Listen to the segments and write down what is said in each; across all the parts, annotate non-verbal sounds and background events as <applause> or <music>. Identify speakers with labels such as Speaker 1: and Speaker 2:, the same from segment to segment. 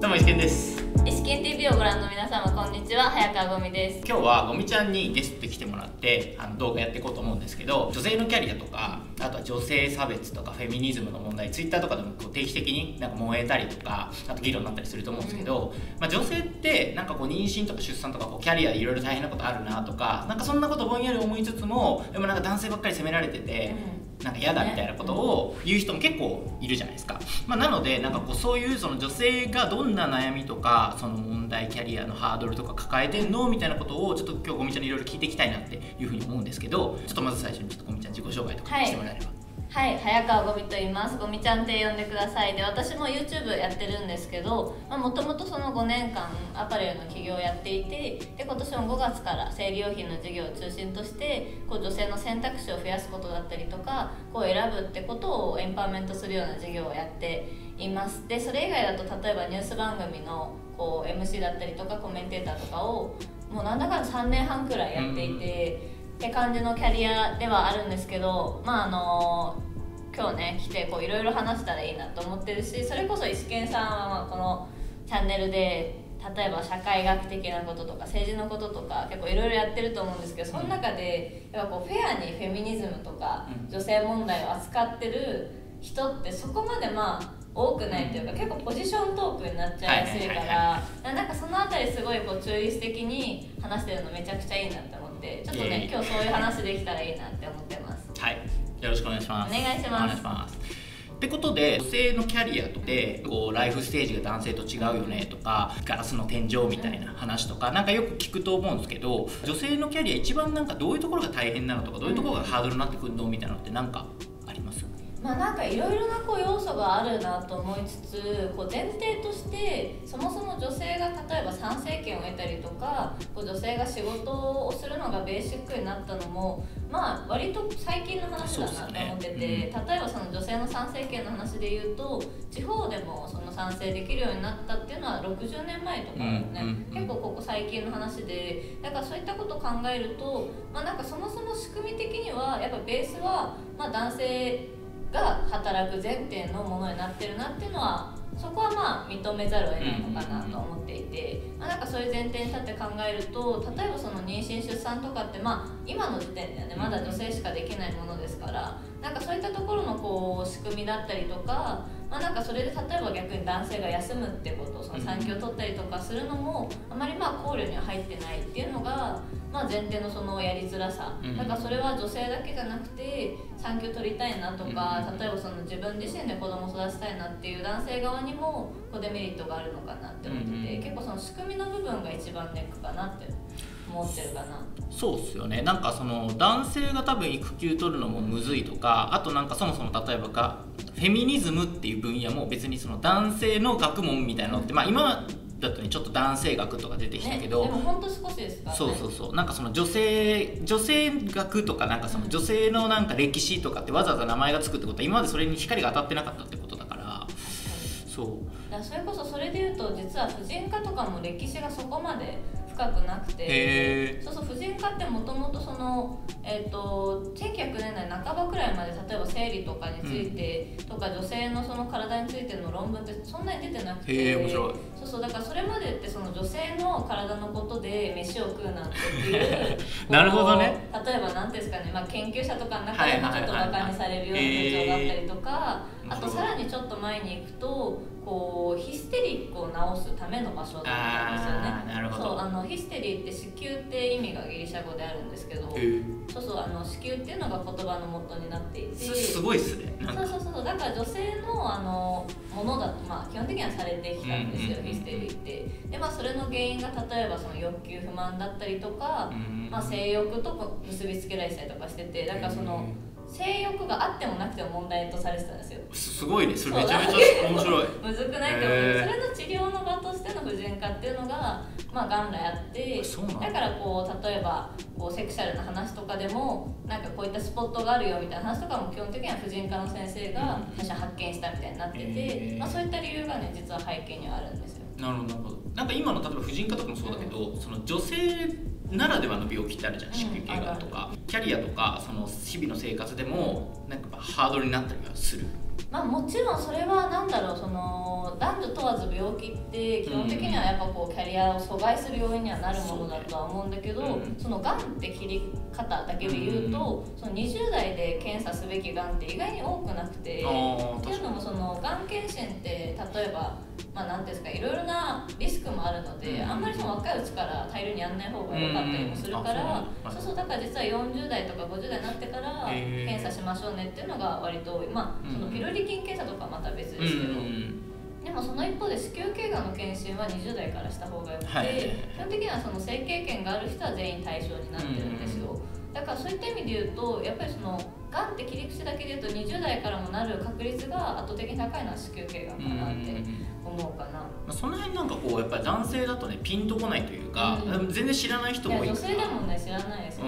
Speaker 1: どうも石健です。
Speaker 2: イスケン TV をご覧の皆様こんにちは。早川ゴミです。
Speaker 1: 今日はゴミちゃんにゲストで来てもらってあの動画やっていこうと思うんですけど女性のキャリアとかあとは女性差別とかフェミニズムの問題ツイッターとかでもこう定期的になんか燃えたりとかあと議論になったりすると思うんですけど、まあ、女性ってなんかこう妊娠とか出産とかこうキャリアでいろいろ大変なことあるなとかなんかそんなことぼんやり思いつつもでもなんか男性ばっかり責められてて、なんか嫌だみたいなことを言う人も結構いるじゃないですか、まあ、なのでなんかこうそういうその女性がどんな悩みとかその問題キャリアのハードルとか抱えてんのみたいなことをちょっと今日ゴミちゃんにいろいろ聞いていきたいなっていうふうに思うんですけどちょっとまず最初にちょっとゴミちゃん自己紹介とかしてもらえれば。
Speaker 2: はい、早川ゴミと言います。ゴミちゃんって呼んでください。で、私も YouTube やってるんですけど、もともとその5年間アパレルの企業をやっていて、で、今年も5月から生理用品の事業を中心として、こう女性の選択肢を増やすことだったりとか、こう選ぶってことをエンパワーメントするような事業をやっています。で、それ以外だと例えばニュース番組のこう MC だったりとかコメンテーターとかをもうなんだかんだ3年半くらいやっていて、って感じのキャリアではあるんですけどまああの今日ね来てこういろいろ話したらいいなと思ってるしそれこそ石健さんはまあこのチャンネルで例えば社会学的なこととか政治のこととか結構いろいろやってると思うんですけどその中でやっぱこうフェアにフェミニズムとか女性問題を扱ってる人ってそこまでまあ多くないというか結構ポジショントークになっちゃいやすいからなんかその辺りすごいこう中立的に話してるのめちゃくちゃいいなって思ってちょっとね今日そういう話できたらいいなって思ってます。
Speaker 1: はい。よろしくお願いします。
Speaker 2: お願いします。
Speaker 1: お願いします。ってことで女性のキャリアとてこうライフステージが男性と違うよねとかガラスの天井みたいな話とかなんかよく聞くと思うんですけど女性のキャリア一番なんかどういうところが大変なのとかどういうところがハードルになってくるのみたいなのって何かありま
Speaker 2: あなんかいろいろなこう要素があるなと思いつつこう前提としてそもそも女性が例えば参政権を得たりとかこう女性が仕事をするのがベーシックになったのもまあ割と最近の話だなと思ってて、ね。うん、例えばその女性の参政権の話で言うと地方でもその賛成できるようになったっていうのは60年前とかね、結構ここ最近の話で。だからそういったことを考えるとまあなんかそもそも仕組み的にはやっぱベースはまあ男性が働く前提のものになってるなっていうのはそこはまあ認めざるを得ないのかなと思っていて、まあ、なんかそういう前提に立って考えると例えばその妊娠出産とかってまあ今の時点ではねまだ女性しかできないものですからなんかそういったところのこう仕組みだったりとかまあ、なんかそれで例えば逆に男性が休むってことその産休を取ったりとかするのもあまりまあ考慮には入ってないっていうのが、まあ、前提のそのやりづらさ。だからそれは女性だけじゃなくて産休取りたいなとか例えばその自分自身で子供を育てたいなっていう男性側にもこうデメリットがあるのかなって思ってて結構その仕組みの部分が一番ネックかなって思ってるかな。
Speaker 1: そうっすよね。なんかその男性が多分育休取るのもむずいとかあとなんかそもそも例えばがフェミニズムっていう分野も別にその男性の学問みたいなのって、まあ今だとねちょっと男性学とか出てきたけど、
Speaker 2: ね、でも本当少しですか、
Speaker 1: ね、そうそうそう。なんかその女性女性学とかなんかその女性のなんか歴史とかってわざわざ名前が付くってことは今までそれに光が当たってなかったってことだからそう。
Speaker 2: だそれこそそれで言うと実は婦人科とかも歴史がそこまで深くなくてそうそう婦人科ってもともとその、えーと、1900年代半ばくらいまで例えば生理とかについて、うん、とか女性のその体についての論文ってそんなに出てなくてそうそうだからそれまでってその女性の体のことで飯を食うなんていう <laughs>
Speaker 1: なるほどね。
Speaker 2: 例えば何ですかね、まあ、研究者とかの中でもちょっとバカにされるような風潮があったりとか、あとさらにちょっと前に行くとこうヒステリックを治すための場所だったんですよね。
Speaker 1: なるほど。
Speaker 2: そうあのヒステリーって子宮って意味がギリシャ語であるんですけど、そうそうあの子宮っていうのが言葉の元になっていて。
Speaker 1: すごいっすね
Speaker 2: そうそうそうだから女性のあのものだとまあ基本的にはされてきたんですよ、ヒステリーって。でまあそれの原因が例えばその欲求不満だったりとか、まあ、性欲と結びつけられたりとかしててだからその、性欲があってもなくても問題とされてたんですよ。
Speaker 1: すごいね。それめちゃめちゃ <laughs> 面白い。
Speaker 2: むずくない？って思うそれの治療の場としての婦人科っていうのがまあ元来あってだ。からこう例えばこうセクシャルな話とかでもなんかこういったスポットがあるよみたいな話とかも基本的には婦人科の先生が最初発見したみたいになってて、まあ、そういった理由がね実は背景にはあるんですよ。
Speaker 1: なるほどなるほど。なんか今の例えば婦人科とかもそうだけど、うん、その女性ならではの病気ってあるじゃん子宮頸がんとか、キャリアとかその日々の生活でもなんかハードルになったりはする。
Speaker 2: まあもちろんそれはなんだろうその男女問わず病気って基本的にはやっぱこうキャリアを阻害する要因にはなるものだとは思うんだけど
Speaker 1: そうん。
Speaker 2: そのがんって切り方だけで言うとその20代で検査すべきがんって意外に多くなくて。っていうのもそのがん検診って例えばまあなんていうんですかいろいろなリスクもあるので、
Speaker 1: うん。
Speaker 2: あんまりその若いうちから大量にやんない方が良かったりもするから、
Speaker 1: うんあそう。
Speaker 2: そうだから実は40代とか50代になってから検査しましょうねっていうのが割と多い。まあその
Speaker 1: うん
Speaker 2: ピロリ菌検査とかはまた別
Speaker 1: うん
Speaker 2: ですけど、
Speaker 1: うん
Speaker 2: でもその一方で子宮頸がんの検診は20代からした方がよくて、
Speaker 1: はい
Speaker 2: 基本的にはその性経験がある人は全員対象になってるんですよ、だからそういった意味で言うとやっぱりそのがんって切り口だけで言うと20代からもなる確率が圧倒的に高いのは子宮頸がんかなって思うかな、
Speaker 1: まあ、その辺なんかこうやっぱり男性だとねピンとこないというか、
Speaker 2: うん。
Speaker 1: 全然知らない人も多い
Speaker 2: 女性でもね知らないですよ。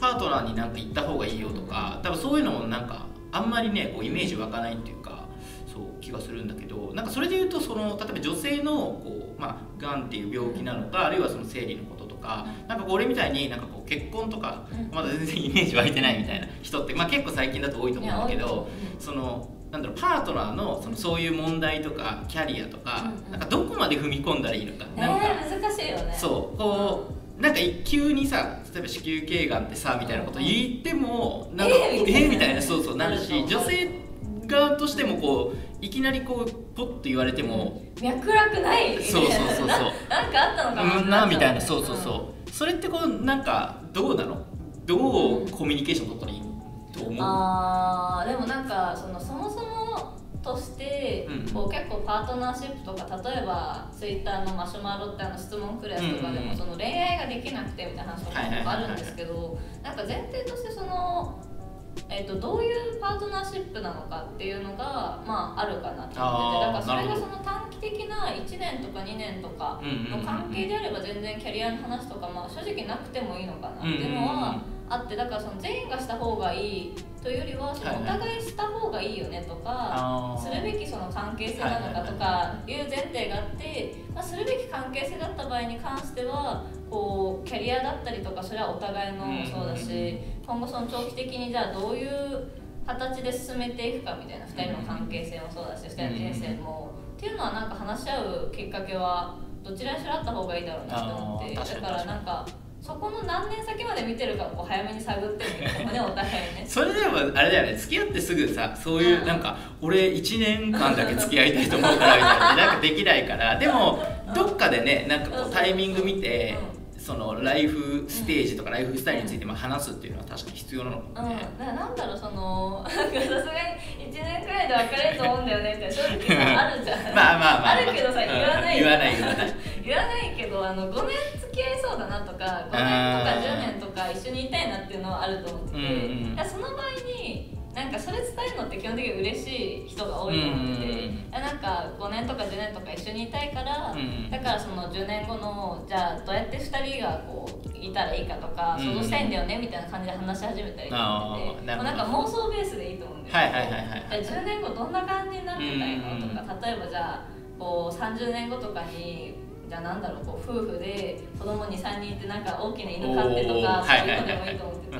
Speaker 1: パートナーになんか行った方がいいよとか多分そういうのもなんかあんまりねこうイメージ湧かないっていうかそう気がするんだけどなんかそれで言うとその例えば女性のこう、まあ、がんっていう病気なのかあるいはその生理のこととかなんかこう俺みたいになんかこう結婚とか
Speaker 2: うん。
Speaker 1: まだ全然イメージ湧いてないみたいな人って、まあ、結構最近だと多いと思うんだけどそのなんだろうパートナーのそのそういう問題とかキャリアとか
Speaker 2: うんうん。
Speaker 1: なんかどこまで踏み込んだらいいのか
Speaker 2: ね
Speaker 1: なんか。
Speaker 2: え難しいよね。
Speaker 1: そうこうなんか急にさ例えば子宮頸がんってさみたいなこと言ってもなんか
Speaker 2: えーみたいな。
Speaker 1: えーみたいなそうそうなるし女性側としてもこういきなりこうポッと言われても
Speaker 2: 脈絡ない
Speaker 1: そうそうそうそう。
Speaker 2: ななんかあったのかな。
Speaker 1: うんなみたいな。そうそうそう。それってこうなんかどうなの？どうコミュニケーション取ったらいいと思う。
Speaker 2: あーでもなんかそのそもそもとして、
Speaker 1: うん。
Speaker 2: こう結構パートナーシップとか例えばツイッターのマシュマロってあの質問来るやつとかでも、
Speaker 1: うん
Speaker 2: その恋愛ができなくてみたいな話とかあるんですけどなんか前提としてその、えー、とどういうパートナーシップなのかっていうのが、まあ、あるかなと思ってて。だからそれがその短期的な1年とか2年とかの関係であれば全然キャリアの話とか、まあ、正直なくてもいいのかな。っていうのはあってだからその全員がした方がいいというよりはそのお互いした方がいいよねとか。するべきその関係性なのかとかいう前提があって、まあ、するべき関係性だった場合に関してはこうキャリアだったりとかそれはお互いのもそうだし今後その長期的にじゃあどういう形で進めていくかみたいな2人の関係性もそうだし2人の人生も。っていうのはなんか話し合うきっかけはどちらにしろあった方がいいだろうなと思ってだからなんかそこの何年先まで見てるかをこう早めに探ってみるかもねお互いね。
Speaker 1: それでもあれだよね付き合ってすぐさそういう
Speaker 2: うん
Speaker 1: なんか俺1年間だけ付き合いたいと思うからみたいな <laughs> なんかできないからでもどっかでねなんかこうタイミング見てそのライフステージとかライフスタイルについても話すっていうのは確かに必要なのかも
Speaker 2: うん、
Speaker 1: ね
Speaker 2: だなんだろうその <laughs> さすがに1年くらいで別れると思うんだよねって正直さあるじゃん。<laughs>
Speaker 1: まあまあまあ、まあ、
Speaker 2: あるけどさ
Speaker 1: うん
Speaker 2: 言わない。
Speaker 1: 言わない言わない。
Speaker 2: 言わないけどあの5年付き合いそうだなとか5年とか10年とか一緒にいたいなっていうのはあると思ってて、
Speaker 1: うんうん
Speaker 2: その場合になんかそれ伝えるのって基本的に嬉しい人が多いと思ってて、
Speaker 1: うんうんうん
Speaker 2: なんか5年とか10年とか一緒にいたいから、
Speaker 1: うん
Speaker 2: だからその10年後のじゃあどうやって2人がこういたらいいかとか
Speaker 1: うん
Speaker 2: 想像したいんだよねみたいな感じで話し始めたりとか
Speaker 1: あー
Speaker 2: ってて、うなんか妄想ベースでいいと思うんだよ。
Speaker 1: はいはいはいはい
Speaker 2: じゃあ10年後どんな感じになってたいの
Speaker 1: うん
Speaker 2: とか例えばじゃあこう30年後とかにじゃあなんだろうこう夫婦で子供23人いてなんか大きな犬飼ってとかそういうのでもいいと思ってて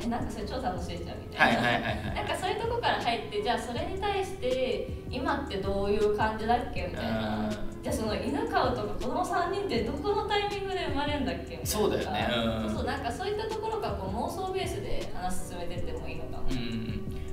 Speaker 2: えなんかそれ超楽しいじゃんみたいな。なんかそういうとこから入ってじゃあそれに対して今ってどういう感じだっけみたいな。
Speaker 1: うん。
Speaker 2: じゃあその犬飼うとか子供3人ってどこのタイミングで生まれるんだっけみたいな。
Speaker 1: そうだよね。うん。
Speaker 2: そうそうなんかそういったところからこう妄想ベースで話進めてってもいいのかも、
Speaker 1: うん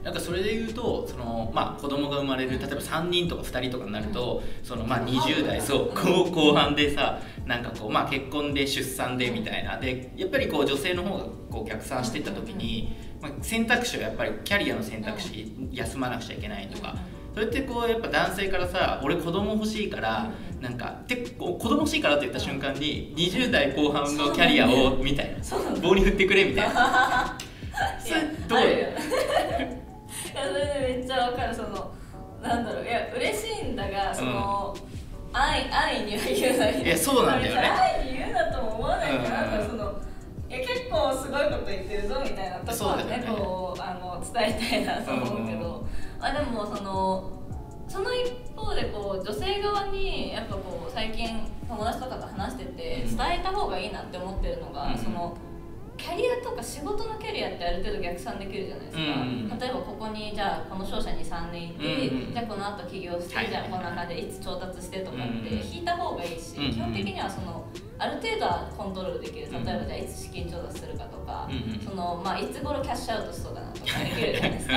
Speaker 1: なんかそれで言うとその、まあ、子供が生まれる例えば3人とか2人とかになると、そのまあ、20代そう後後半でさなんかこう、まあ、結婚で出産でみたいな。でやっぱりこう女性の方がこう逆算していった時に、まあ、選択肢はやっぱりキャリアの選択肢休まなくちゃいけないとか。それってこうやっぱ男性からさ俺子供欲しいからなんかで子供欲しいからって言った瞬間に20代後半のキャリアをみたいな。棒に振ってくれみたいな。<laughs> それどう？
Speaker 2: それでめっちゃわかるそのなんだろういや嬉しいんだがその、愛愛には言うなよ
Speaker 1: いやそうなんだよね。
Speaker 2: 愛に言うなとも思わないから、
Speaker 1: うん。
Speaker 2: なんかそのいや結構すごいこと言ってるぞみたいなところはね
Speaker 1: ね。
Speaker 2: こうあの伝えたいなと思うけど、あでもそのその一方でこう女性側にやっぱこう最近友達とかと話してて伝えた方がいいなって思ってるのが、
Speaker 1: うん。
Speaker 2: そのキャャリアとか仕事のキャリアってある程度逆算できるじゃないですか、
Speaker 1: うん
Speaker 2: 例えばここにじゃあこの商社に3年いて、
Speaker 1: うん
Speaker 2: じゃあこの後起業して、
Speaker 1: はい
Speaker 2: じゃあこんな感じでいつ調達してとかって
Speaker 1: うん
Speaker 2: 引いた方がいいし、
Speaker 1: うん。
Speaker 2: 基本的にはそのある程度はコントロールできる。例えば
Speaker 1: うん
Speaker 2: じゃあいつ資金調達するかとか、
Speaker 1: うんうん。
Speaker 2: そのまあ、いつ頃キャッシュアウトしそうだなとかできるじゃないですか。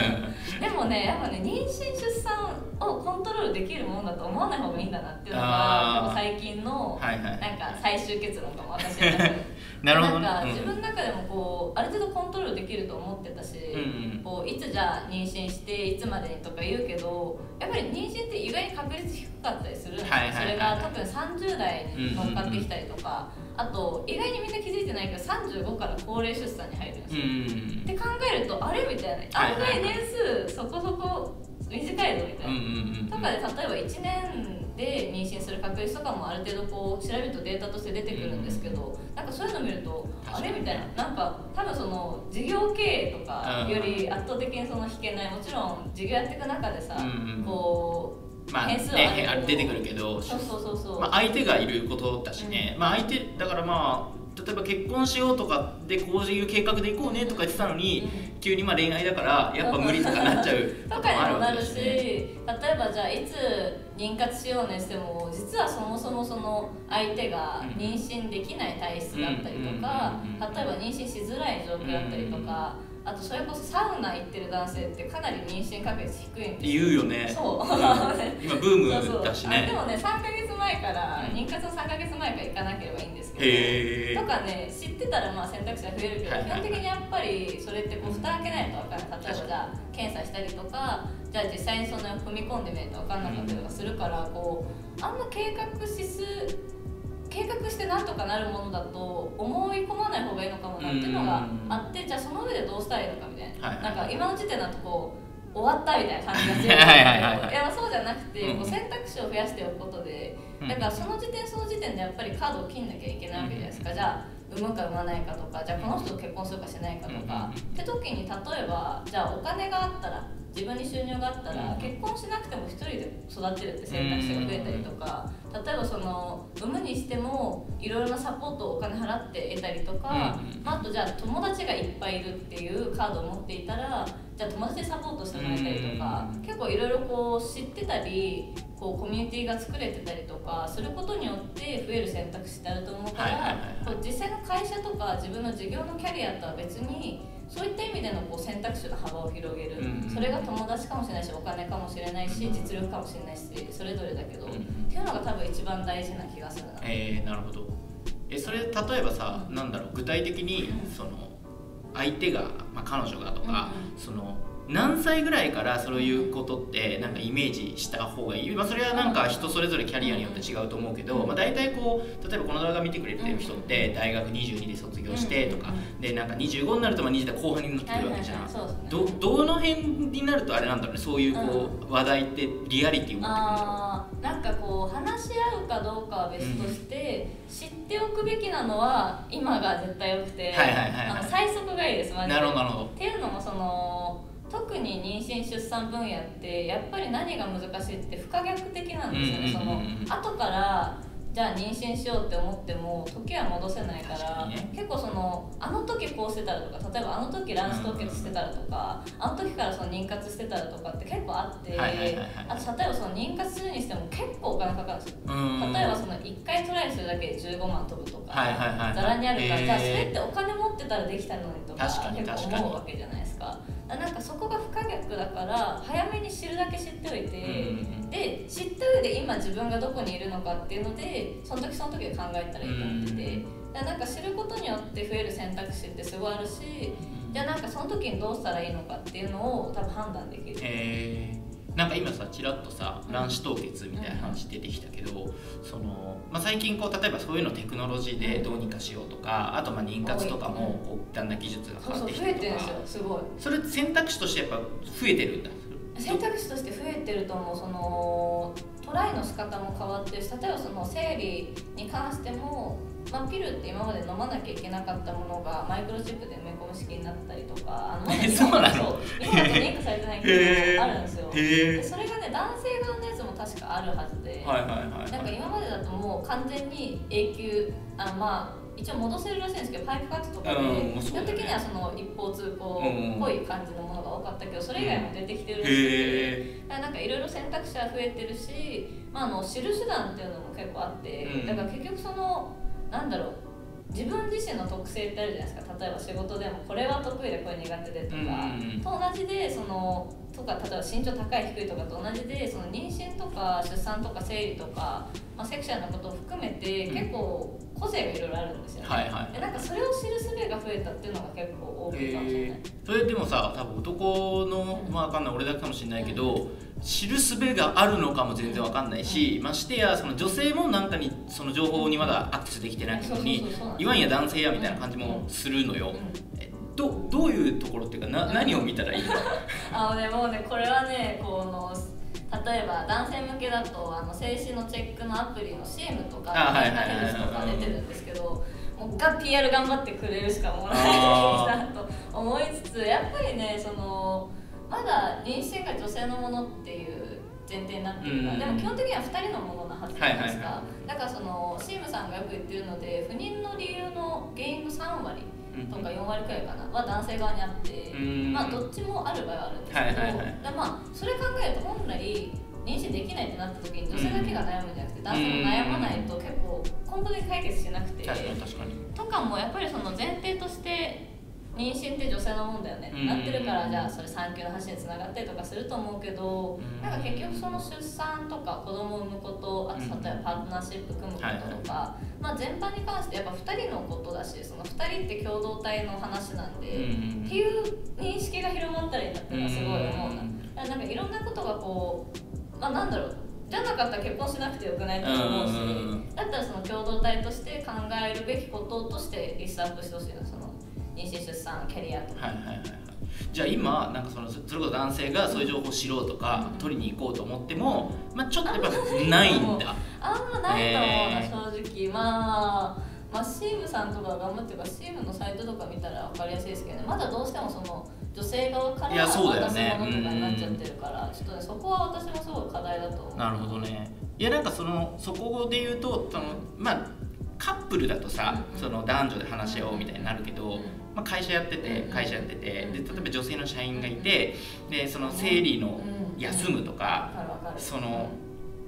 Speaker 2: <laughs> でもねやっぱね妊娠出産をコントロールできるものだと思わない方がいいんだなっていうのが最近の
Speaker 1: はいはい。
Speaker 2: なんか最終結論かも私の中で
Speaker 1: なるほど。ね
Speaker 2: なんか
Speaker 1: うん。
Speaker 2: 自分の中でもこうある程度コントロールできると思ってたし、
Speaker 1: うんうん
Speaker 2: こういつじゃあ妊娠していつまでにとか言うけどやっぱり妊娠って意外に確率低かったりするんですよ、
Speaker 1: はいはいはい。
Speaker 2: それが特に30代に乗っかってきたりとか、あと意外にみんな気づいてないけど35から高齢出産に入るんです
Speaker 1: う
Speaker 2: よ、
Speaker 1: ん
Speaker 2: って考えるとあれみたいな。
Speaker 1: はい
Speaker 2: 案外年数そこそこ短いぞみたいな、とかで例えば1年で妊娠する確率とかもある程度こう調べるとデータとして出てくるんですけど、なんかそういうの見るとあれみたいな。なんか多分その事業経営とかより圧倒的にその引けない。もちろん事業やっていく中でさ、
Speaker 1: うんうまあねあれ出てくるけど
Speaker 2: うそうそうそうそう、
Speaker 1: まあ、相手がいることだしね、まあ相手だからまあ例えば結婚しようとかでこういう計画で行こうねとか言ってたのに、急にまあ恋愛だからやっぱ無理とかなっちゃう <laughs> こ
Speaker 2: かに
Speaker 1: もあるわ
Speaker 2: もなるし
Speaker 1: けだしね。
Speaker 2: 例えばじゃあいつ妊活しようねしても実はそもそもその相手が妊娠できない体質だったりとか
Speaker 1: うん
Speaker 2: 例えば妊娠しづらい状況だったりとかあとそれこそサウナ行ってる男性ってかなり妊娠確率低いんですよ。
Speaker 1: 言うよね。
Speaker 2: そう。
Speaker 1: 今ブームだしね。
Speaker 2: あでもね3ヶ月前から
Speaker 1: うん。
Speaker 2: 妊活の3ヶ月前から行かなければいいんですけど。とかね知ってたらまあ選択肢は増えるけど、
Speaker 1: はいはいはい。
Speaker 2: 基本的にやっぱりそれってこう蓋開けないと分からない例えばじゃあ検査したりとかじゃあ実際にその踏み込んでみないと分かんなかったりとかするからこうあんま計画しす計画してなんとかなるものだと思い込まない方がいいのかもなっていうのがあってじゃあその上でどうしたらいいのかみたいな、
Speaker 1: はいはい。
Speaker 2: なんか今の時点だとこう終わったみたいな感じがするんだけど <laughs>
Speaker 1: はい
Speaker 2: そうじゃなくて、
Speaker 1: うん
Speaker 2: こう選択肢を増やしておくことで
Speaker 1: うん
Speaker 2: だからその時点その時点でやっぱりカードを切んなきゃいけないわけじゃないですか、じゃあ産むか産まないかとかじゃあこの人と結婚するかしないかとか、
Speaker 1: うん
Speaker 2: って時に例えばじゃあお金があったら自分に収入があったら、
Speaker 1: うん。
Speaker 2: 結婚しなくても一人で育てるって選択肢が増えたりとか、例えばその産むにしてもいろいろなサポートをお金払って得たりとか、
Speaker 1: うん。
Speaker 2: まあ、あとじゃあ友達がいっぱいいるっていうカードを持っていたらじゃあ友達でサポートしてもらえたりとか、
Speaker 1: うん。
Speaker 2: 結構いろいろこう知ってたりこうコミュニティが作れてたりとかすることによって増える選択肢ってあると思うから、こう実際の会社とか自分の事業のキャリアとは別にそういった意味でのこう選択肢の幅を広げる、
Speaker 1: うん。
Speaker 2: それが友達かもしれないしお金かもしれないし実力かもしれないしそれぞれだけど、
Speaker 1: うん。
Speaker 2: っていうのが多分一番大事な気がするな。
Speaker 1: えー、なるほど。えそれ例えばさなんだろう具体的に
Speaker 2: うん。
Speaker 1: その相手が、まあ、彼女がとか、
Speaker 2: うん
Speaker 1: その何歳ぐらいからそういうことってなんかイメージした方がいい、まあ、それはなんか人それぞれキャリアによって違うと思うけど、まあ、大体こう例えばこの動画見てくれてる人って大学22で卒業してとか
Speaker 2: うん
Speaker 1: でなんか25になるとまあ20代後半になってくるわけじゃん。
Speaker 2: ね。
Speaker 1: どどの辺になるとあれなんだろうね？そういうこう、話題ってリアリティを持ってくるんだろ
Speaker 2: あーなんかこう話し合うかどうかは別として、知っておくべきなのは今が絶対よくて、
Speaker 1: はいはいはいはい。
Speaker 2: あの最速がいいですマジで。
Speaker 1: うなるほどなるほど。
Speaker 2: っていうのもその特に妊娠出産分野ってやっぱり何が難しいって不可逆的なんですよね、
Speaker 1: うんうんうんうん
Speaker 2: その後からじゃあ妊娠しようって思っても時は戻せないから
Speaker 1: ね。
Speaker 2: 結構そのあの時こうしてたらとか例えばあの時卵子凍結してたらとか、あの時からその妊活してたらとかって結構あって、あと例えばその妊活するにしても結構お金かかるんですよ。
Speaker 1: うん。
Speaker 2: 例えばその1回トライするだけで15万飛ぶとか、ざらにあるから、
Speaker 1: へー。
Speaker 2: じゃあそれってお金持ってたらできたのにとか結構思うわけじゃないですか。だからなんかそこが不可逆だから早めに知るだけ知っておいて、
Speaker 1: うん
Speaker 2: で知った上で今自分がどこにいるのかっていうのでその時その時で考えたらいいと思ってて、
Speaker 1: うん。
Speaker 2: だからなんか知ることによって増える選択肢ってすごいあるしじゃあなんかその時にどうしたらいいのかっていうのを多分判断できる、
Speaker 1: えー、なんか今さちらっとさ卵子凍結みたいな話出てきたけど、そのまあ、最近こう例えばそういうのテクノロジーでどうにかしようとかあとまあ妊活とかもこうだんだん技術が変わってき
Speaker 2: て
Speaker 1: とか。
Speaker 2: よすごい。
Speaker 1: それ選択肢としてやっぱ増えてるんだ。
Speaker 2: 選択肢として増えてると思う。そのトライの仕方も変わってるし例えばその生理に関しても、まあ、ピルって今まで飲まなきゃいけなかったものがマイクロチップで埋め込む式になったりとかあのまだ
Speaker 1: えそうなの？
Speaker 2: そう今だとリンクされてないけどあるんですよ。
Speaker 1: へ
Speaker 2: で
Speaker 1: え
Speaker 2: それがね男性側のやつも確かあるはずで、
Speaker 1: はいはいはい
Speaker 2: なんか
Speaker 1: はい
Speaker 2: 今までだともう完全に永久あまあ一応戻せるらしいんですけどパイプカットとかで、
Speaker 1: うん
Speaker 2: 基本的にはその一方通行っぽい感じのものが多かったけどそれ以外も出てきてるらしくて、
Speaker 1: へ
Speaker 2: だからなんかいろいろ選択肢は増えてるし、まあ、あの知る手段っていうのも結構あって、
Speaker 1: うん。
Speaker 2: だから結局そのなんだろう。自分自身の特性ってあるじゃないですか。例えば仕事でもこれは得意でこれ苦手でとか、
Speaker 1: うんうんうん。
Speaker 2: と同じでそのとか例えば身長高い低いとかと同じでその妊娠とか出産とか生理とか、まあ、セクシャルなことを含めて
Speaker 1: うん。
Speaker 2: 結構個性がいろいろあるんですよね、
Speaker 1: はいはい。
Speaker 2: でなんかそれを知る術が増えたっていうのが結構大きいかもしれない、
Speaker 1: えそれでもさ多分男のまあわかんない。俺だけかもしれないけど知る術があるのかも全然わかんないしましてやその女性もなんかにその情報にまだアクセスできてないのに言わんや男性やみたいな感じもするのよ。どどういうところっていうかな何を見たらいいの？<laughs>
Speaker 2: あのねもうねこれはねこの例えば男性向けだとあの精子のチェックのアプリの CM とか
Speaker 1: あはいはいはい
Speaker 2: ヘルスとか出てるんですけどもうが PR 頑張ってくれるしかもうない
Speaker 1: あ
Speaker 2: なと思いつつやっぱりねそのまだ妊娠が女性のものっていう前提になってるから、
Speaker 1: うん。
Speaker 2: でも基本的には2人のものなはずじゃないですか、
Speaker 1: はいはいは
Speaker 2: だからそのシームさんがよく言ってるので不妊の理由の原因の3割とか4割くらいかな。は男性側にあって、
Speaker 1: うん。
Speaker 2: まあどっちもある場合はあるんですけど、
Speaker 1: はいはいはい。
Speaker 2: だからまあそれ考えると本来妊娠できないってなった時に女性だけが悩むんじゃなくて男性も悩まないと結構根本的に解決しなくて、とかもやっぱりその前提として妊娠って女性のもんだよね。なってるからじゃあそれ産休の話につながったりとかすると思うけど
Speaker 1: うん。
Speaker 2: なんか結局その出産とか子供を産むことあと例えばパートナーシップ組むこととか、まあ、全般に関してやっぱ2人のことだしその2人って共同体の話なんで、
Speaker 1: うん
Speaker 2: っていう認識が広まったらいいなっていうのはすごい思うな。
Speaker 1: うん
Speaker 2: だからなんかいろんなことがこうまあなんだろうじゃなかったら結婚しなくてよくないと思うし、
Speaker 1: うん。
Speaker 2: だったらその共同体として考えるべきこととしてリストアップしてほしいなその妊娠出産キャリアとか、
Speaker 1: はいはいはい。はいじゃあ今なんかそのそれこそ男性がそういう情報を知ろうとか
Speaker 2: うん。
Speaker 1: 取りに行こうと思っても、まあ、ちょっとやっぱないんだ。
Speaker 2: あんまないと思うな、
Speaker 1: え
Speaker 2: 正直。まあまあシームさんとか頑張ってるからシームのサイトとか見たら分かりやすいですけどね。まだどうしてもその女性側から
Speaker 1: いやそうだよ
Speaker 2: 渡す
Speaker 1: ね。
Speaker 2: ものとかになっちゃってるからちょっとねそこは私もすごい課題だと思う。
Speaker 1: なるほどね。いやなんかそのそこで言うとそのまあカップルだとさ、
Speaker 2: うん
Speaker 1: その男女で話し合おうみたいになるけど、
Speaker 2: うん
Speaker 1: まあ、会社やってて
Speaker 2: うん。
Speaker 1: 会社やっててで
Speaker 2: うん。
Speaker 1: 例えば女性の社員がいてでその生理の
Speaker 2: うん。
Speaker 1: 休むとかその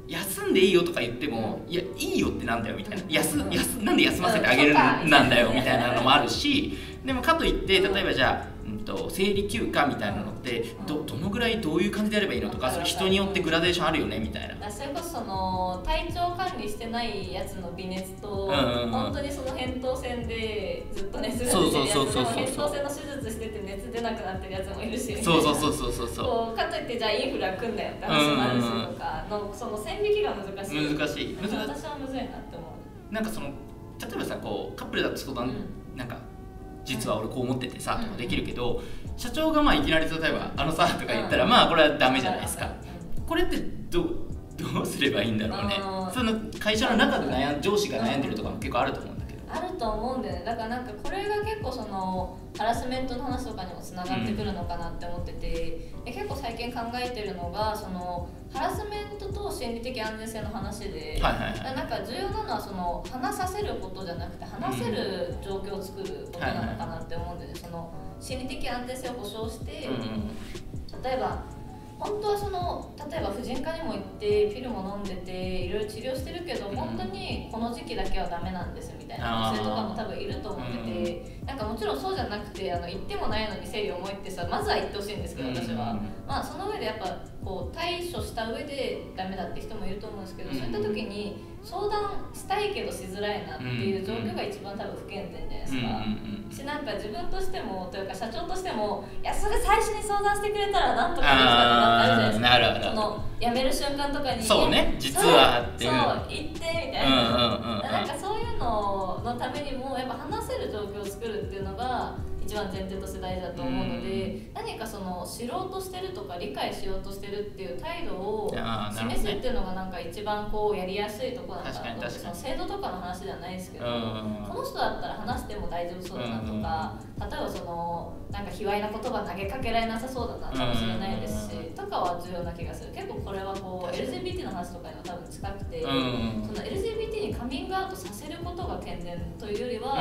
Speaker 1: 休んでいいよとか言ってもいやいいよってなんだよみたいな。休
Speaker 2: うん。
Speaker 1: 休なんで休ませてあげるなんだよみたいなのもあるしでもかといって例えばじゃあ、うん、と生理休暇みたいなのってどどのぐらいどういう感じでやればいいのとかそれ人によってグラデーションあるよねみたいな。
Speaker 2: それこそその体調管理してないやつの微熱と、
Speaker 1: うんうんうん。
Speaker 2: 本当にその扁桃腺でずっと熱が出てるやつ
Speaker 1: そうそうそうそう
Speaker 2: でも扁桃腺の手術してて熱出なくなってるやつもいるし。
Speaker 1: そうそうそうそうそうそ
Speaker 2: こうかといってじゃあインフルは来んだよって話もあるしとかのその線引きが難しい。
Speaker 1: う難しい。
Speaker 2: 私はむずいなって思う。
Speaker 1: なんかその例えばさこうカップルだと相談、
Speaker 2: う
Speaker 1: なんか実は俺こう思っててさ
Speaker 2: うん。
Speaker 1: とかできるけど社長がまあいきなり例えば「あのさ」とか言ったらまあこれはダメじゃないですか。これってどうどうすればいいんだろうね。その会社の中で悩ん上司が悩んでるとかも結構あると思うんだ
Speaker 2: あると思うんだよね。だからなんかこれが結構そのハラスメントの話とかにもつながってくるのかなって思ってて、で結構最近考えてるのがそのハラスメントと心理的安全性の話で、
Speaker 1: はいはいはい。
Speaker 2: なんか重要なのはその話させることじゃなくて話せる状況を作ることなのかなって思うんで、ね。その心理的安全性を保障して、
Speaker 1: うん。
Speaker 2: 例えば本当はその例えば婦人科にも行ってピルも飲んでていろいろ治療してるけど、
Speaker 1: うん。
Speaker 2: 本当にこの時期だけはダメなんですみたいな女性とかも多分いると思ってて、なんかもちろんそうじゃなくてあの行ってもないのに生理重いってさまずは言ってほしいんですけど私は、まあその上でやっぱこう対処した上でダメだって人もいると思うんですけど、
Speaker 1: うん。
Speaker 2: そういった時に相談したいけどしづらいなっていう状況が一番多分不健全じゃないですか。しなんか自分としてもというか社長としてもいやそれ最初に相談してくれたらなんとかできたってあるじゃないですか。その辞める瞬間とかに
Speaker 1: そうね実はっていう。
Speaker 2: そう言ってみたいな、なんかそういうののためにもやっぱ話せる状況を作るっていうのが一番前提として大事だと思うので、何かその知ろうとしてるとか理解しようとしてるっていう態度を示すっていうのがなんか一番こうやりやすいところなのかなと思って
Speaker 1: 確かに確かに。
Speaker 2: その制度とかの話ではないですけど、
Speaker 1: うん。
Speaker 2: この人だったら話しても大丈夫そうだなとか、例えばそのなんか卑猥な言葉投げかけられなさそうだなかもしれないですし、とかは重要な気がする。結構これはこう LGBT の話とかにも多分近くて、
Speaker 1: うん。
Speaker 2: その LGBT に加ミングアウトさせることが健全というよりは、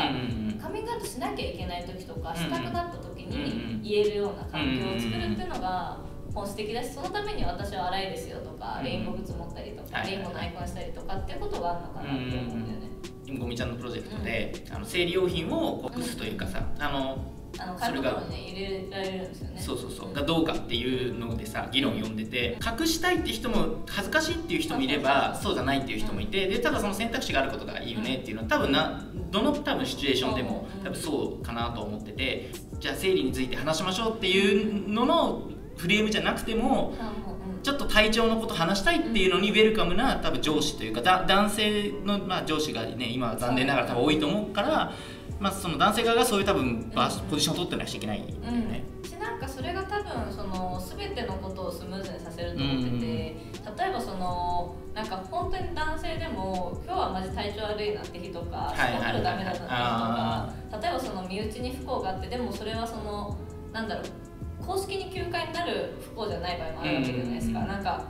Speaker 2: カミングアウトしなきゃいけない時とか
Speaker 1: うん
Speaker 2: したくなった時に言えるような環境を作るっていうのが本質的だしそのために私は荒いですよとかレインボーグッズ持ったりとかレインボーのアイコンしたりとかっていうことがあるのかなって思うんだよね。
Speaker 1: 今ゴミちゃんのプロジェクトで、あの生理用品をこう隠すというかさ、あの
Speaker 2: あの紙袋にね入れられるんですよね。
Speaker 1: そうそうそうがどうかっていうのでさ議論読んでて隠したいって人も恥ずかしいっていう人もいればそうじゃないっていう人もいてでただその選択肢があることがいいよねっていうのは多分などの多分シチュエーションでも
Speaker 2: うん。
Speaker 1: 多分そうかなと思っててじゃあ生理について話しましょうっていうののフレームじゃなくても
Speaker 2: うんうん
Speaker 1: ちょっと体調のこと話したいっていうのにウェルカムな多分上司というかだ男性の、まあ、上司がね今は残念ながら多分多いと思うから、まあ、その男性側がそういう多分場所ポジションを取ってなくちゃいけないんだよね。
Speaker 2: しなんかそれが多分その全てのことをスムーズにさせると思ってて、例えばそのなんか本当に男性でも今日はマジ体調悪いなって日とか
Speaker 1: はいはいはい
Speaker 2: 仕事ダメだなって日と
Speaker 1: あ
Speaker 2: か例えばその身内に不幸があってでもそれはそのなんだろう公式に休暇になる不幸じゃない場合もあるわけじゃないですか、
Speaker 1: うん。
Speaker 2: なんか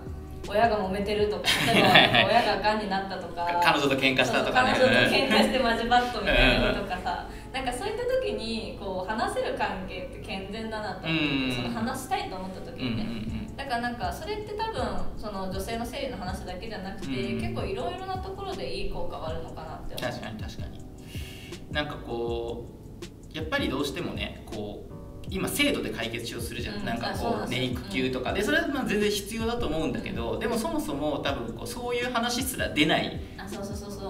Speaker 2: 親が揉めてるとか <laughs> 例えば親ががんになったとか <laughs>
Speaker 1: 彼女と喧嘩したとかね。
Speaker 2: 彼女と喧嘩してマジバットみたいな日とかさなんかそういった時にこう話せる関係って健全だなと思って
Speaker 1: うん。
Speaker 2: その話したいと思った時にね、だからなんかそれって多分その女性の生理の話だけじゃなくて、
Speaker 1: うん。
Speaker 2: 結構いろいろなところでいい効果はあるのかなって
Speaker 1: 確かに確かに。なんかこうやっぱりどうしてもねこう今制度で解決しようとするじゃん、
Speaker 2: うん。
Speaker 1: なんかこうね。育休とかでそれはまあ全然必要だと思うんだけどでもそもそも多分こうそういう話すら出ない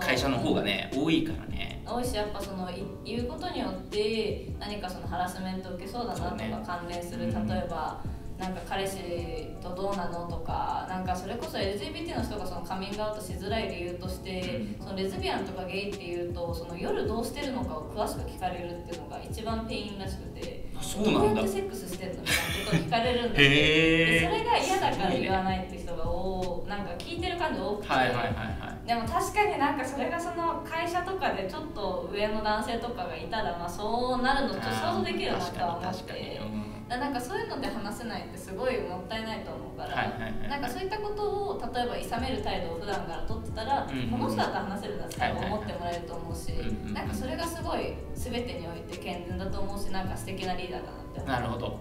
Speaker 1: 会社の方がね多いからね。
Speaker 2: 多いしやっぱそのい言うことによって何かそのハラスメントを受けそうだなとか関連する、
Speaker 1: うん
Speaker 2: 例えばなんか彼氏とどうなのとかなんかそれこそ LGBT の人がそのカミングアウトしづらい理由として、そのレズビアンとかゲイっていうとその夜どうしてるのかを詳しく聞かれるっていうのが一番ペインらしくて
Speaker 1: あそうなんだ。
Speaker 2: どうやってセックスしてんのみたいなことを聞かれるんだって
Speaker 1: へ
Speaker 2: で
Speaker 1: え
Speaker 2: それが嫌だから言わないって人が多なんか聞いてる感じ多くて、
Speaker 1: はいはいはいはい。
Speaker 2: でも確かになんかそれがその会社とかでちょっと上の男性とかがいたらまあそうなるのと想像できるなとは思ってなんかそういうので話せないってすごいもったいないと思うから、なんかそういったことを例えば諌める態度を普段から取ってたら、
Speaker 1: うん
Speaker 2: この人だったら話せるなって思ってもらえると思うし、
Speaker 1: うんうん
Speaker 2: なんかそれがすごい全てにおいて健全だと思うしなんか素敵なリーダーだなって思う。
Speaker 1: なるほど。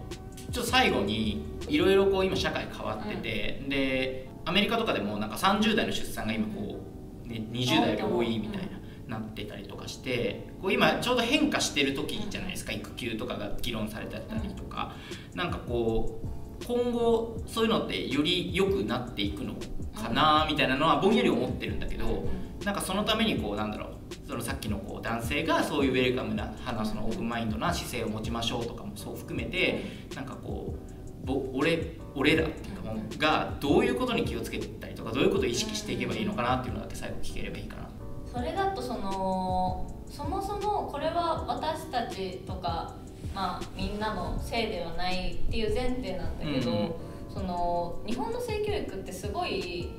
Speaker 1: ちょっと最後にいろいろこう今社会変わってて、でアメリカとかでもなんか30代の出産が今こう、ね、20代より多いみたいな、なってたりとかしてこう今ちょうど変化してる時じゃないですか育休とかが議論されてたりとか、なんかこう今後そういうのってより良くなっていくのかなみたいなのはぼんやり思ってるんだけど、なんかそのためにこうなんだろうそのさっきのこう男性がそういうウェルカムな花そのオープンマインドな姿勢を持ちましょうとかもそう含めてなんかこうぼ俺俺らっていうかがどういうことに気をつけていったりとかどういうことを意識していけばいいのかなっていうのだけ最後聞ければいいかな。
Speaker 2: それだとそのそもそもこれは私たちとか、まあ、みんなのせいではないっていう前提なんだけど、
Speaker 1: うん
Speaker 2: その日本の性教育ってすごい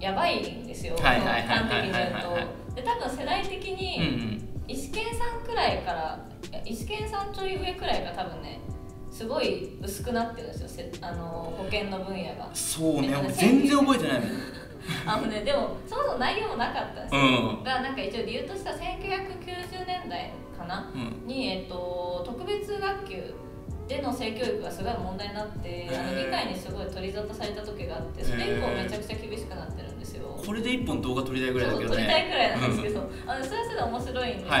Speaker 2: やばいんですよ端的に言うと。で多分世代的に
Speaker 1: ん
Speaker 2: 石健さんくらいからいや石健さんちょい上くらいが多分ねすごい薄くなってるんですよせあの保険の分野が。
Speaker 1: そうね全然覚えてない。<laughs>
Speaker 2: あのねでもそもそも内容もなかったんですよ。
Speaker 1: うん。
Speaker 2: がなんか一応理由としては1990年代かな？
Speaker 1: うん。
Speaker 2: に、えっと、特別学級での性教育がすごい問題になってあの議会にすごい取り沙汰された時があってそれ以降めちゃくちゃ厳しくなってるんですよ。
Speaker 1: これで一本動画撮りたいぐらいだけどね。
Speaker 2: 撮りたいくらいなんですけど、あのそれはそれで面白いんですけど、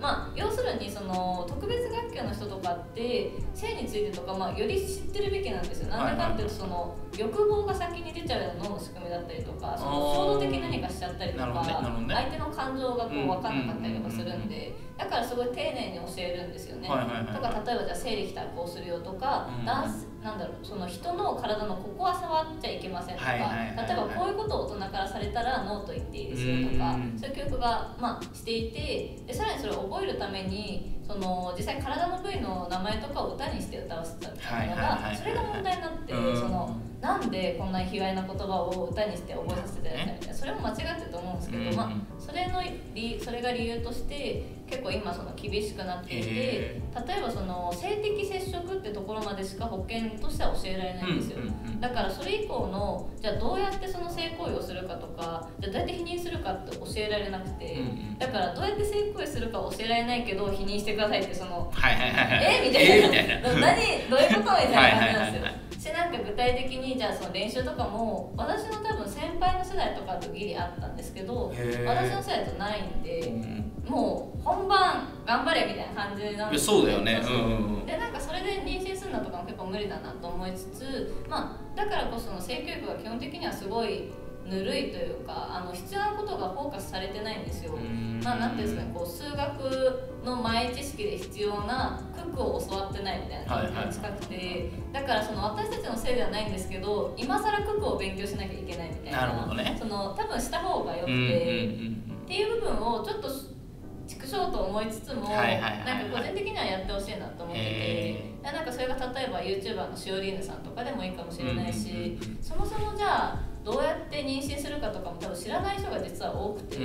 Speaker 2: まあ要するにその特別学級の人とかって性についてとか、まあ、より知ってるべきなんですよ。なんでかっていうとその欲望が先に出ちゃうような脳の仕組みだったりとかその衝動的に何かしちゃったりと
Speaker 1: なるほどねね。
Speaker 2: か相手の感情がこ
Speaker 1: う
Speaker 2: 分かんなかったりとかするんでだからすごい丁寧に教えるんですよね。か例えばじゃあ生理来たらこうするよとか、
Speaker 1: うん。
Speaker 2: ダンスなんだろうその人の体のここは触っちゃいけませんとか、
Speaker 1: はいはいはいはい。
Speaker 2: 例えばこういうことを大人からされたらノーと言っていいですよとか、
Speaker 1: うん。
Speaker 2: そういう教育が、まあ、していてでさらにそれを覚えるためにその実際体の部位の名前とかを歌にして歌わせたみたいなの
Speaker 1: はいはいはいはい。
Speaker 2: がそれが問題になって、
Speaker 1: うん。
Speaker 2: そのなんでこんな卑猥な言葉を歌にして覚えさせてるんだみたいな。それも間違ってると思うんですけど、
Speaker 1: うん。
Speaker 2: まあ、それの理それが理由として結構今その厳しくなっていて
Speaker 1: へ
Speaker 2: 例えばその性的接触ってところまでしか保険としては教えられないんですよ、だからそれ以降のじゃあどうやってその性行為をするかとかじゃあどうやって否認するかって教えられなくて、
Speaker 1: うんうん。
Speaker 2: だからどうやって性行為するか教えられないけど否認してくださいってその
Speaker 1: はいはいはいはい。
Speaker 2: え？みたいな,、
Speaker 1: え？みたいな。<laughs>
Speaker 2: 何どういうこと？みたいな感じなんですよ。
Speaker 1: はいはいはいはい
Speaker 2: しなんか具体的にじゃあその練習とかも私の多分先輩の世代とかとギリあったんですけど私の世代とないん
Speaker 1: う
Speaker 2: で
Speaker 1: ん。
Speaker 2: もう本番頑張れみたいな感じなんです
Speaker 1: そうだよね。
Speaker 2: そううんそう
Speaker 1: うんうん。
Speaker 2: でなんかそれで妊娠するのとかも結構無理だなと思いつつまあだからこその性教育が基本的にはすごいぬるいというかあの必要なことがフォーカスされてないんですよ。
Speaker 1: うん。
Speaker 2: まあ、なんていうんですかねこう数学の前知識で必要な九九を教わってないみたいな感じに近くて、だからその私たちのせいではないんですけど今更九九を勉強しなきゃいけないみたいな
Speaker 1: なるほどね。
Speaker 2: その多分した方がよくて、っていう部分をちょっと畜生と思いつつも、
Speaker 1: はいはいはいはい。
Speaker 2: なんか個人的にはやってほしいなと思ってて
Speaker 1: へ
Speaker 2: いやなんかそれが例えば YouTuber のしおりーぬさんとかでもいいかもしれないし、
Speaker 1: うんうん。
Speaker 2: そもそもじゃあどうやって妊娠するかとかも多分知らない人が実は多くて、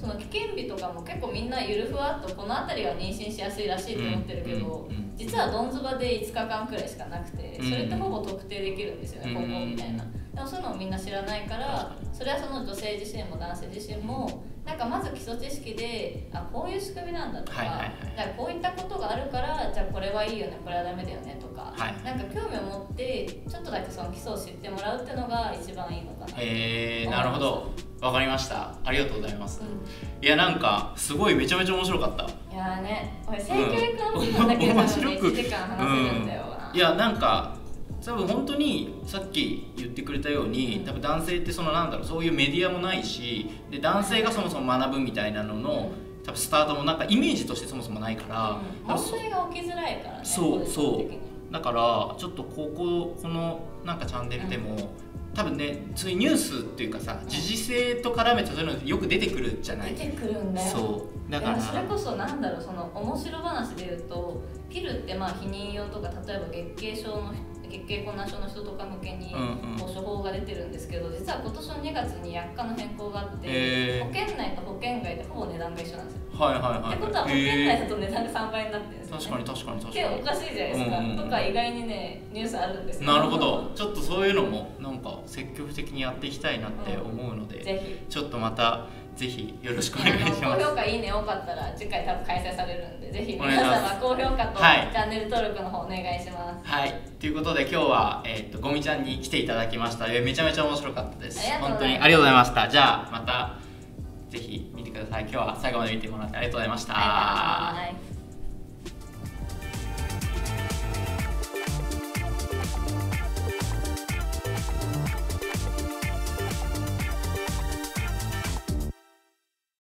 Speaker 2: その危険日とかも結構みんなゆるふわっとこの辺りは妊娠しやすいらしいと思ってるけど、実はどんずばで5日間くらいしかなくて
Speaker 1: うん
Speaker 2: それってほぼ特定できるんですよね、
Speaker 1: うん
Speaker 2: ここみたいなでもそういうのをみんな知らないからそれはその女性自身も男性自身もなんかまず基礎知識であこういう仕組みなんだとか,、
Speaker 1: は
Speaker 2: こういったことがあるからじゃあこれはいいよねこれはダメだよねとか、
Speaker 1: はい。
Speaker 2: なんか興味を持ってちょっとだけその基礎を知ってもらうっていうのが一番いいのかな、
Speaker 1: へえなるほど。わかりました。ありがとうございます。
Speaker 2: う
Speaker 1: いやなんかすごいめちゃめちゃ面白かった。
Speaker 2: ん、いやーねこれ性教育の部分だけで多分ね
Speaker 1: うん。面白く。
Speaker 2: 1時間話せるんだよな、
Speaker 1: いやなんか多分本当にさっき言ってくれたように多分男性ってそのなんだろうそういうメディアもないしで男性がそもそも学ぶみたいなのの多分スタートもなんかイメージとしてそもそもないから、
Speaker 2: うん。が起きづらいからね
Speaker 1: そうそう。だからちょっとこここのなんかチャンネルでも、多分ねそういうニュースっていうかさ時事性と絡めてそういうのよく出てくるじゃない。
Speaker 2: 出てくるんだよ。
Speaker 1: そう。だから
Speaker 2: それこそなんだろうその面白話で言うとピルってまあ避妊用とか例えば月経症の月経困難症の人とか向けに
Speaker 1: うんうん。
Speaker 2: こう処方が出てるんですけど実は今年の2月に薬価の変更があって
Speaker 1: へー。
Speaker 2: 保険内と保険外でほぼ値段が一緒なんですよ。
Speaker 1: はいはいはい
Speaker 2: ってことは保険内だと値段が3倍になってるんですよ、ね、
Speaker 1: 確かに確かに確
Speaker 2: 結構お
Speaker 1: か
Speaker 2: かしいじゃないですか、
Speaker 1: うんうんうん。
Speaker 2: とか意外にねニュースあるんです
Speaker 1: になるほど。ちょっとそういうのもなんか積極的にやっていきたいなって思うので、
Speaker 2: ぜひ。
Speaker 1: ちょっとまたぜひよろしくお願いします。
Speaker 2: 高評価いいね多かったら次回多分開催されるんでぜひ皆様高評価とチ
Speaker 1: はい。
Speaker 2: ャンネル登録の方お願いします、
Speaker 1: はい。ということで今日は、えー、とゴミちゃんに来ていただきました。えーめちゃめちゃ面白かったです。本当にありがとうございました。じゃあまたぜひ見てください。今日は最後まで見てもらってありがとうございました。
Speaker 2: はい、